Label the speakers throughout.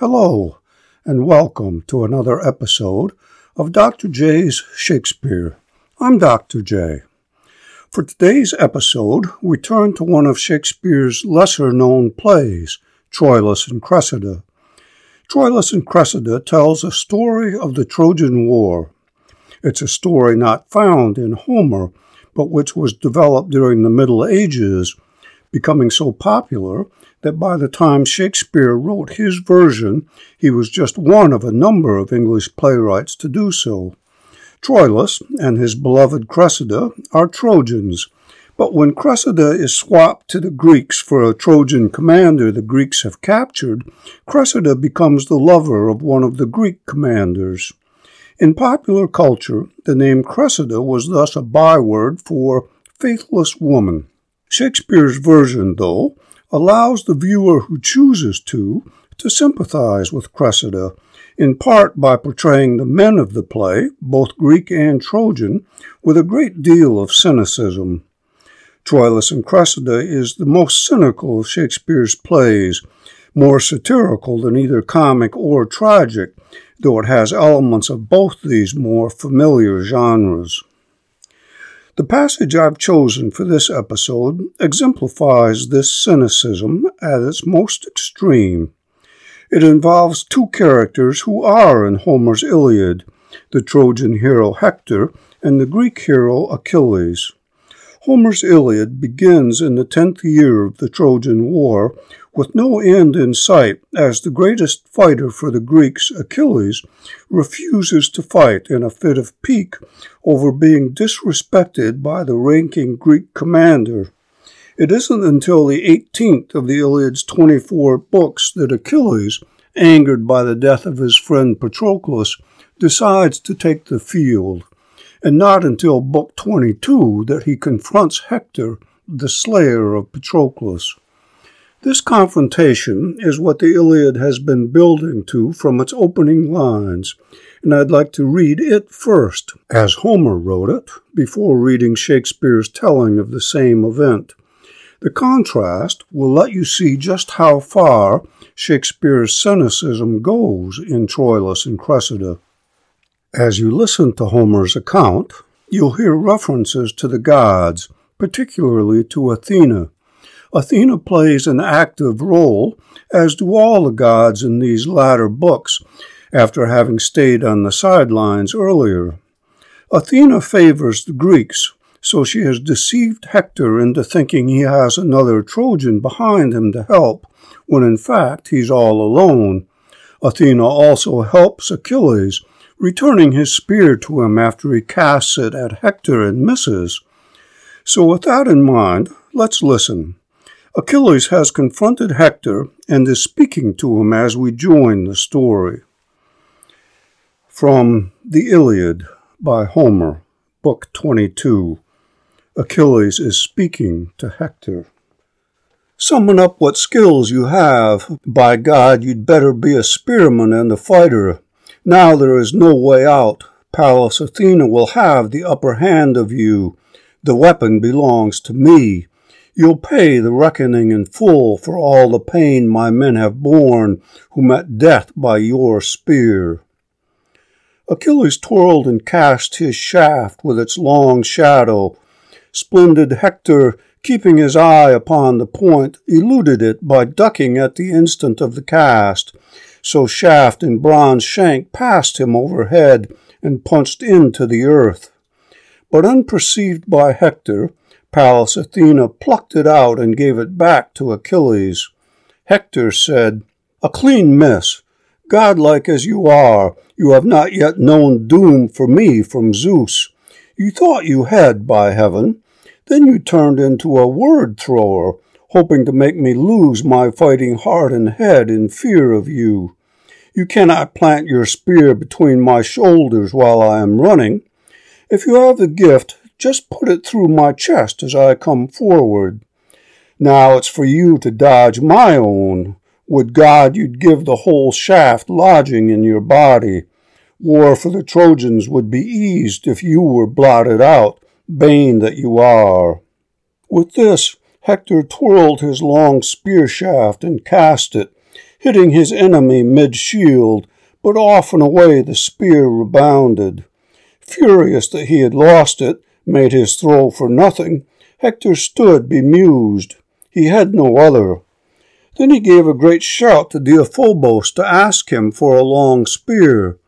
Speaker 1: Hello, and welcome to another episode of Dr. J's Shakespeare. I'm Dr. J. For today's episode, we turn to one of Shakespeare's lesser known plays, Troilus and Cressida. Troilus and Cressida tells a story of the Trojan War. It's a story not found in Homer, but which was developed during the Middle Ages, becoming so popular that by the time Shakespeare wrote his version, he was just one of a number of English playwrights to do so. Troilus and his beloved Cressida are Trojans, but when Cressida is swapped to the Greeks for a Trojan commander the Greeks have captured, Cressida becomes the lover of one of the Greek commanders. In popular culture, the name Cressida was thus a byword for faithless woman. Shakespeare's version, though, allows the viewer who chooses to to sympathize with Cressida, in part by portraying the men of the play, both Greek and Trojan, with a great deal of cynicism. Troilus and Cressida is the most cynical of Shakespeare's plays, more satirical than either comic or tragic, though it has elements of both these more familiar genres. The passage I've chosen for this episode exemplifies this cynicism at its most extreme. It involves two characters who are in Homer's Iliad the Trojan hero Hector and the Greek hero Achilles. Homer's Iliad begins in the tenth year of the Trojan War with no end in sight, as the greatest fighter for the Greeks, Achilles, refuses to fight in a fit of pique over being disrespected by the ranking Greek commander. It isn't until the 18th of the Iliad's 24 books that Achilles, angered by the death of his friend Patroclus, decides to take the field, and not until book 22 that he confronts Hector, the slayer of Patroclus. This confrontation is what the Iliad has been building to from its opening lines, and I'd like to read it first, as Homer wrote it, before reading Shakespeare's telling of the same event. The contrast will let you see just how far Shakespeare's cynicism goes in Troilus and Cressida. As you listen to Homer's account, you'll hear references to the gods, particularly to Athena, Athena plays an active role, as do all the gods in these latter books, after having stayed on the sidelines earlier. Athena favors the Greeks, so she has deceived Hector into thinking he has another Trojan behind him to help, when in fact he's all alone. Athena also helps Achilles, returning his spear to him after he casts it at Hector and misses. So, with that in mind, let's listen. Achilles has confronted Hector and is speaking to him as we join the story. From The Iliad by Homer, Book 22. Achilles is speaking to Hector. Summon up what skills you have. By God, you'd better be a spearman and a fighter. Now there is no way out. Pallas Athena will have the upper hand of you. The weapon belongs to me. You'll pay the reckoning in full for all the pain my men have borne who met death by your spear. Achilles twirled and cast his shaft with its long shadow. Splendid Hector, keeping his eye upon the point, eluded it by ducking at the instant of the cast. So shaft and bronze shank passed him overhead and punched into the earth. But unperceived by Hector, Pallas Athena plucked it out and gave it back to Achilles. Hector said, A clean miss. Godlike as you are, you have not yet known doom for me from Zeus. You thought you had, by heaven. Then you turned into a word thrower, hoping to make me lose my fighting heart and head in fear of you. You cannot plant your spear between my shoulders while I am running. If you have the gift, just put it through my chest as I come forward. Now it's for you to dodge my own. Would God you'd give the whole shaft lodging in your body. War for the Trojans would be eased if you were blotted out, bane that you are. With this, Hector twirled his long spear shaft and cast it, hitting his enemy mid shield, but off and away the spear rebounded. Furious that he had lost it, made his throw for nothing, Hector stood bemused. He had no other. Then he gave a great shout to Deiphobos to ask him for a long spear.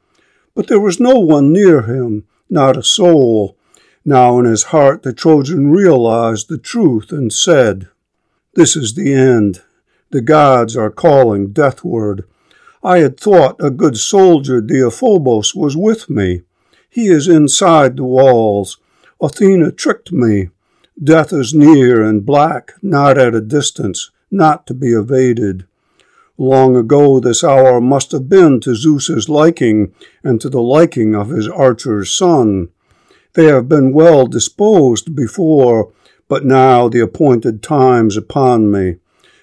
Speaker 1: But there was no one near him, not a soul. Now in his heart the Trojan realized the truth and said, This is the end. The gods are calling deathward. I had thought a good soldier Deiphobos was with me. He is inside the walls. Athena tricked me. Death is near and black, not at a distance, not to be evaded. Long ago this hour must have been to Zeus's liking, and to the liking of his archer's son. They have been well disposed before, but now the appointed time's upon me.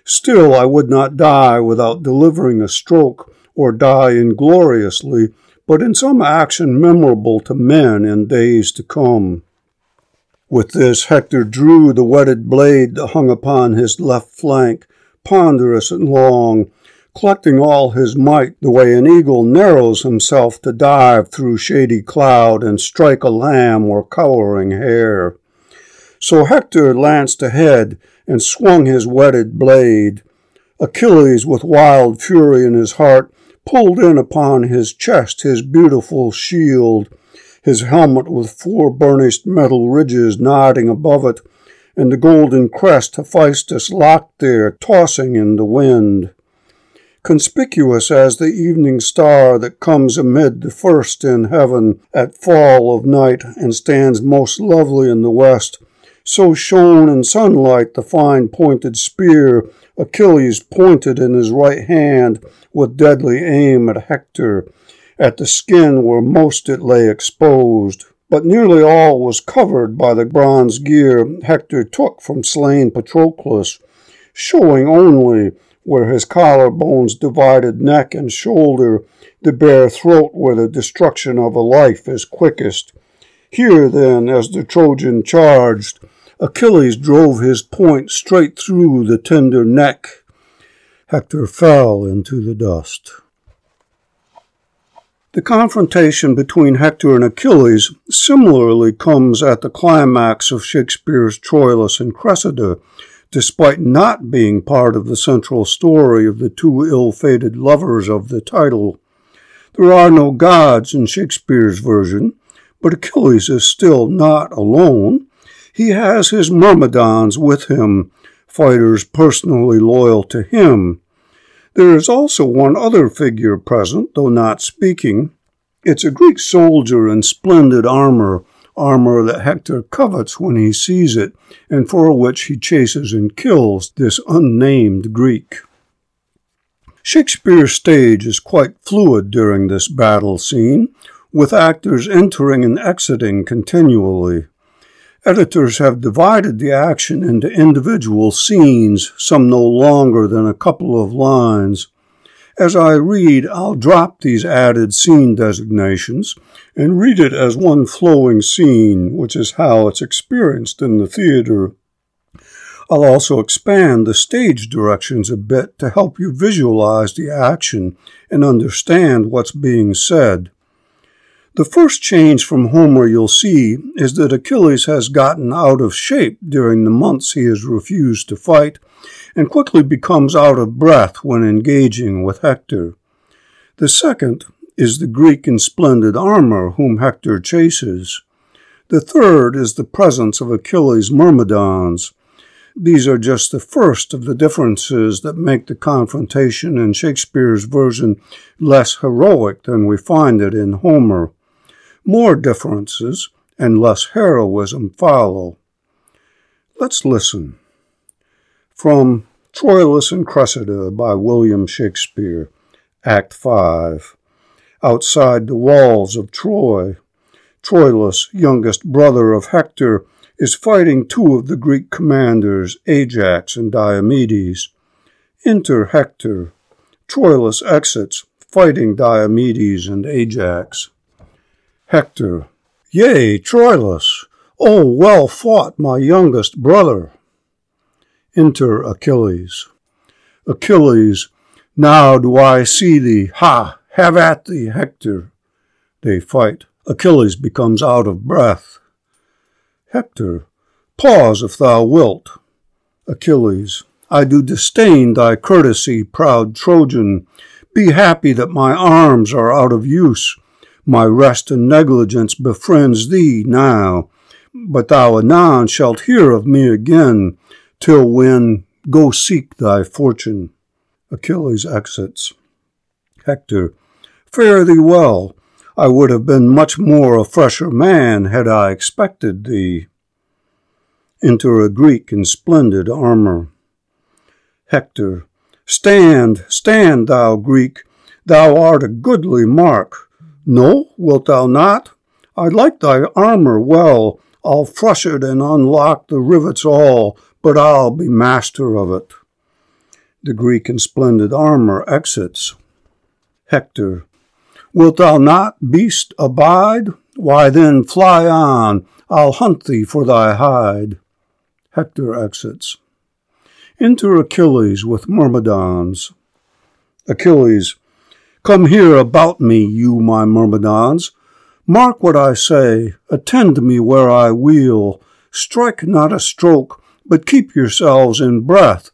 Speaker 1: Still I would not die without delivering a stroke, or die ingloriously, but in some action memorable to men in days to come. With this Hector drew the whetted blade that hung upon his left flank, ponderous and long, collecting all his might the way an eagle narrows himself to dive through shady cloud and strike a lamb or cowering hare. So Hector lanced ahead and swung his whetted blade. Achilles, with wild fury in his heart, pulled in upon his chest his beautiful shield, his helmet with four burnished metal ridges nodding above it, and the golden crest Hephaestus locked there, tossing in the wind. Conspicuous as the evening star that comes amid the first in heaven at fall of night and stands most lovely in the west, so shone in sunlight the fine pointed spear Achilles pointed in his right hand with deadly aim at Hector, at the skin where most it lay exposed. But nearly all was covered by the bronze gear Hector took from slain Patroclus, showing only where his collar bones divided neck and shoulder, the bare throat where the destruction of a life is quickest. Here, then, as the Trojan charged, Achilles drove his point straight through the tender neck. Hector fell into the dust. The confrontation between Hector and Achilles similarly comes at the climax of Shakespeare's Troilus and Cressida, despite not being part of the central story of the two ill fated lovers of the title. There are no gods in Shakespeare's version, but Achilles is still not alone. He has his Myrmidons with him, fighters personally loyal to him. There is also one other figure present, though not speaking. It's a Greek soldier in splendid armor, armor that Hector covets when he sees it, and for which he chases and kills this unnamed Greek. Shakespeare's stage is quite fluid during this battle scene, with actors entering and exiting continually. Editors have divided the action into individual scenes, some no longer than a couple of lines. As I read, I'll drop these added scene designations and read it as one flowing scene, which is how it's experienced in the theater. I'll also expand the stage directions a bit to help you visualize the action and understand what's being said. The first change from Homer you'll see is that Achilles has gotten out of shape during the months he has refused to fight and quickly becomes out of breath when engaging with Hector. The second is the Greek in splendid armor whom Hector chases. The third is the presence of Achilles' myrmidons. These are just the first of the differences that make the confrontation in Shakespeare's version less heroic than we find it in Homer. More differences and less heroism follow. Let's listen. From Troilus and Cressida by William Shakespeare, Act 5. Outside the walls of Troy, Troilus, youngest brother of Hector, is fighting two of the Greek commanders, Ajax and Diomedes. Enter Hector. Troilus exits, fighting Diomedes and Ajax. Hector. Yea, Troilus. O well fought, my youngest brother. Enter Achilles. Achilles. Now do I see thee. Ha! Have at thee, Hector. They fight. Achilles becomes out of breath. Hector, pause if thou wilt. Achilles, I do disdain thy courtesy, proud Trojan. Be happy that my arms are out of use. My rest and negligence befriends thee now, but thou anon shalt hear of me again, till when go seek thy fortune. Achilles exits. Hector, fare thee well. I would have been much more a fresher man had I expected thee. Enter a Greek in splendid armor. Hector, stand, stand, thou Greek, thou art a goodly mark. No, wilt thou not? I like thy armor well. I'll frush it and unlock the rivets all, but I'll be master of it. The Greek in splendid armor exits. Hector, wilt thou not, beast, abide? Why then fly on, I'll hunt thee for thy hide. Hector exits. Enter Achilles with Myrmidons. Achilles, Come here about me, you my myrmidons. Mark what I say, attend me where eye wheel. Strike not a stroke, but keep yourselves in breath.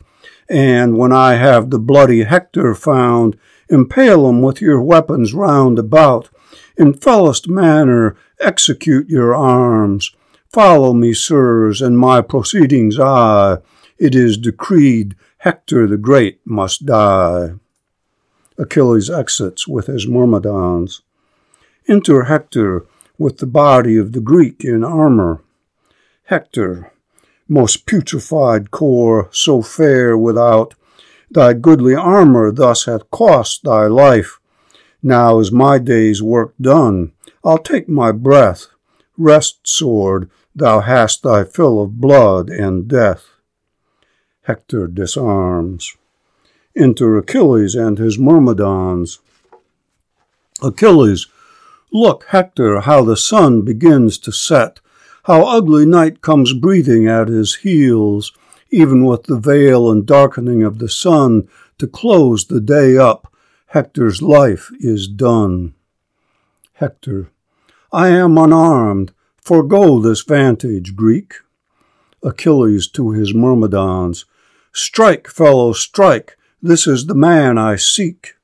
Speaker 1: And when I have the bloody Hector found, impale him with your weapons round about. In fellest manner execute your arms. Follow me, sirs, and my proceedings I. It is decreed Hector the Great must die. Achilles exits with his myrmidons. Enter Hector with the body of the Greek in armor. Hector, most putrefied core, so fair without, thy goodly armor thus hath cost thy life. Now is my day's work done. I'll take my breath. Rest, sword, thou hast thy fill of blood and death. Hector disarms enter Achilles and his Myrmidons. Achilles, look, Hector, how the sun begins to set, how ugly night comes breathing at his heels, even with the veil and darkening of the sun to close the day up, Hector's life is done. Hector, I am unarmed, forego this vantage, Greek. Achilles to his Myrmidons, Strike, fellow, strike, this is the man I seek.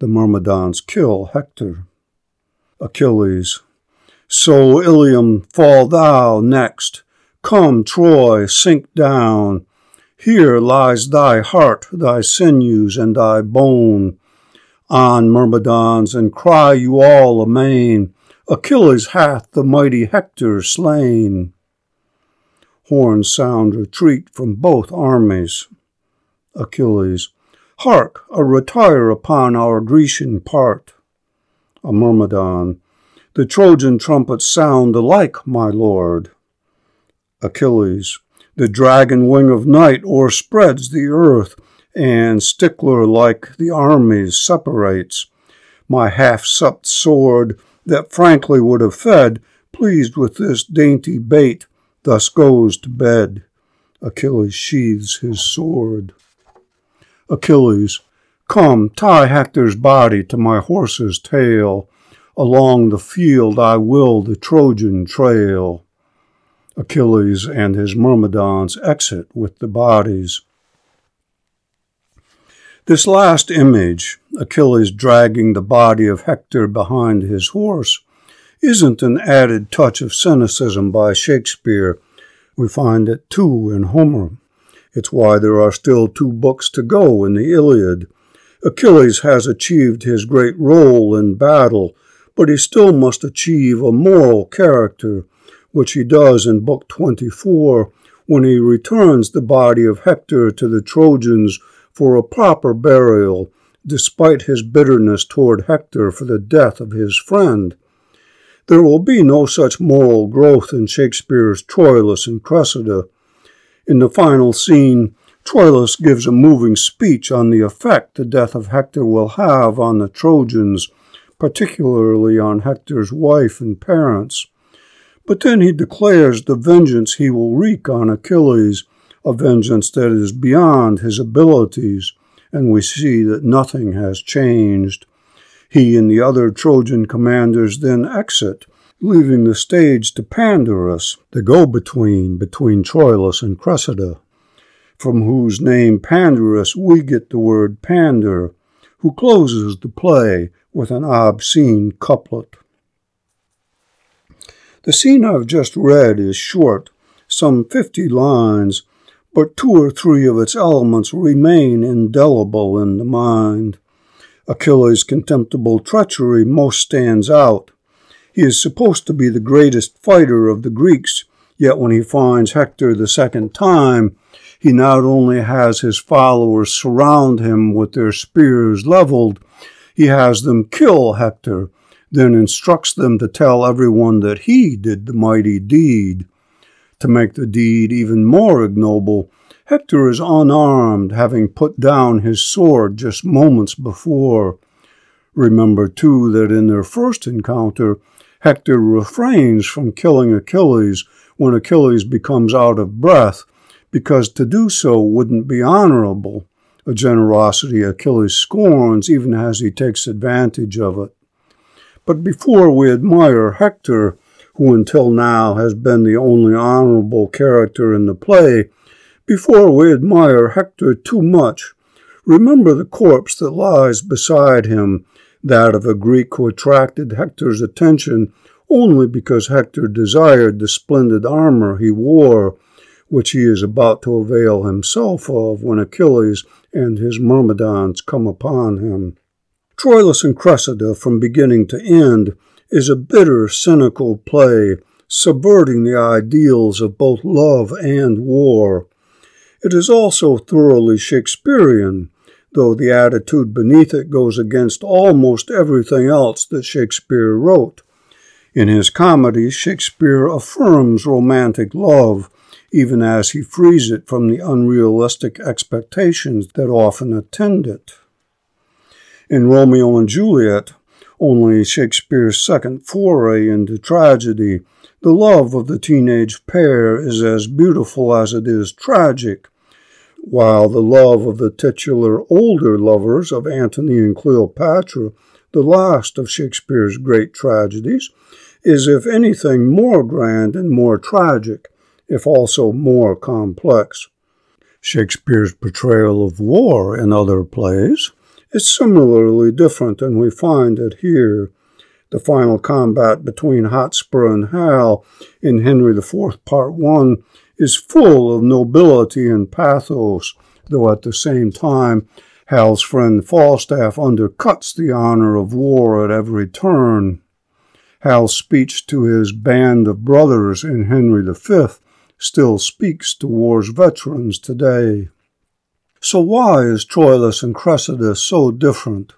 Speaker 1: The Myrmidons kill Hector. Achilles. So, Ilium, fall thou next. Come, Troy, sink down. Here lies thy heart, thy sinews, and thy bone. On, Myrmidons, and cry you all amain. Achilles hath the mighty Hector slain. Horns sound retreat from both armies. Achilles. Hark, a retire upon our Grecian part. A Myrmidon. The Trojan trumpets sound alike, my lord. Achilles. The dragon wing of night o'erspreads the earth, and stickler like the armies separates. My half supped sword, that frankly would have fed, pleased with this dainty bait, thus goes to bed. Achilles sheathes his sword. Achilles, Come, tie Hector's body to my horse's tail. Along the field I will the Trojan trail. Achilles and his Myrmidons exit with the bodies. This last image, Achilles dragging the body of Hector behind his horse, isn't an added touch of cynicism by Shakespeare. We find it too in Homer. It's why there are still two books to go in the Iliad. Achilles has achieved his great role in battle, but he still must achieve a moral character, which he does in Book 24 when he returns the body of Hector to the Trojans for a proper burial, despite his bitterness toward Hector for the death of his friend. There will be no such moral growth in Shakespeare's Troilus and Cressida. In the final scene, Troilus gives a moving speech on the effect the death of Hector will have on the Trojans, particularly on Hector's wife and parents. But then he declares the vengeance he will wreak on Achilles, a vengeance that is beyond his abilities, and we see that nothing has changed. He and the other Trojan commanders then exit, leaving the stage to Pandarus, the go-between between Troilus and Cressida, from whose name Pandarus we get the word pander, who closes the play with an obscene couplet. The scene I've just read is short, some fifty lines, but two or three of its elements remain indelible in the mind. Achilles' contemptible treachery most stands out. He is supposed to be the greatest fighter of the Greeks, yet when he finds Hector the second time, he not only has his followers surround him with their spears leveled, he has them kill Hector, then instructs them to tell everyone that he did the mighty deed. To make the deed even more ignoble, Hector is unarmed, having put down his sword just moments before. Remember, too, that in their first encounter, Hector refrains from killing Achilles when Achilles becomes out of breath, because to do so wouldn't be honorable, a generosity Achilles scorns even as he takes advantage of it. But before we admire Hector, who until now has been the only honorable character in the play, before we admire Hector too much, remember the corpse that lies beside him, that of a Greek who attracted Hector's attention only because Hector desired the splendid armor he wore, which he is about to avail himself of when Achilles and his myrmidons come upon him. Troilus and Cressida, from beginning to end, is a bitter, cynical play, subverting the ideals of both love and war. It is also thoroughly Shakespearean, though the attitude beneath it goes against almost everything else that Shakespeare wrote. In his comedies, Shakespeare affirms romantic love, even as he frees it from the unrealistic expectations that often attend it. In Romeo and Juliet, only Shakespeare's second foray into tragedy, the love of the teenage pair is as beautiful as it is tragic, while the love of the titular older lovers of Antony and Cleopatra, the last of Shakespeare's great tragedies, is, if anything, more grand and more tragic, if also more complex. Shakespeare's portrayal of war in other plays is similarly different, and we find it here the final combat between Hotspur and Hal in Henry IV, Part 1, is full of nobility and pathos, though at the same time, Hal's friend Falstaff undercuts the honor of war at every turn. Hal's speech to his band of brothers in Henry V still speaks to war's veterans today. So why is Troilus and Cressida so different?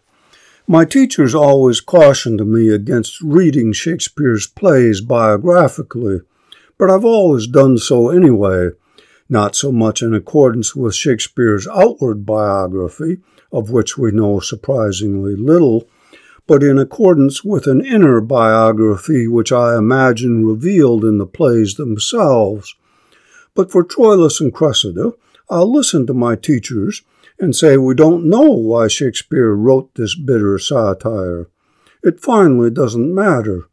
Speaker 1: My teachers always cautioned me against reading Shakespeare's plays biographically, but I've always done so anyway, not so much in accordance with Shakespeare's outward biography, of which we know surprisingly little, but in accordance with an inner biography which I imagine revealed in the plays themselves. But for Troilus and Cressida, I'll listen to my teachers and say we don't know why Shakespeare wrote this bitter satire. It finally doesn't matter.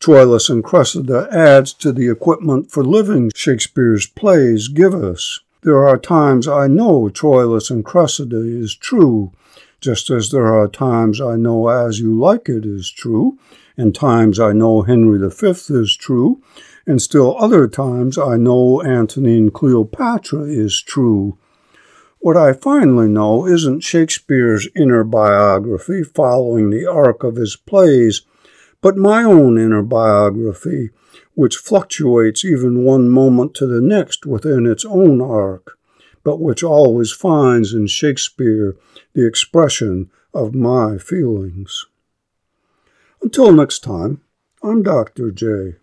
Speaker 1: Troilus and Cressida adds to the equipment for living Shakespeare's plays give us. There are times I know Troilus and Cressida is true, just as there are times I know As You Like It is true, and times I know Henry V is true, and still other times I know Antony and Cleopatra is true. What I finally know isn't Shakespeare's inner biography following the arc of his plays, but my own inner biography, which fluctuates even one moment to the next within its own arc, but which always finds in Shakespeare the expression of my feelings. Until next time, I'm Dr. J.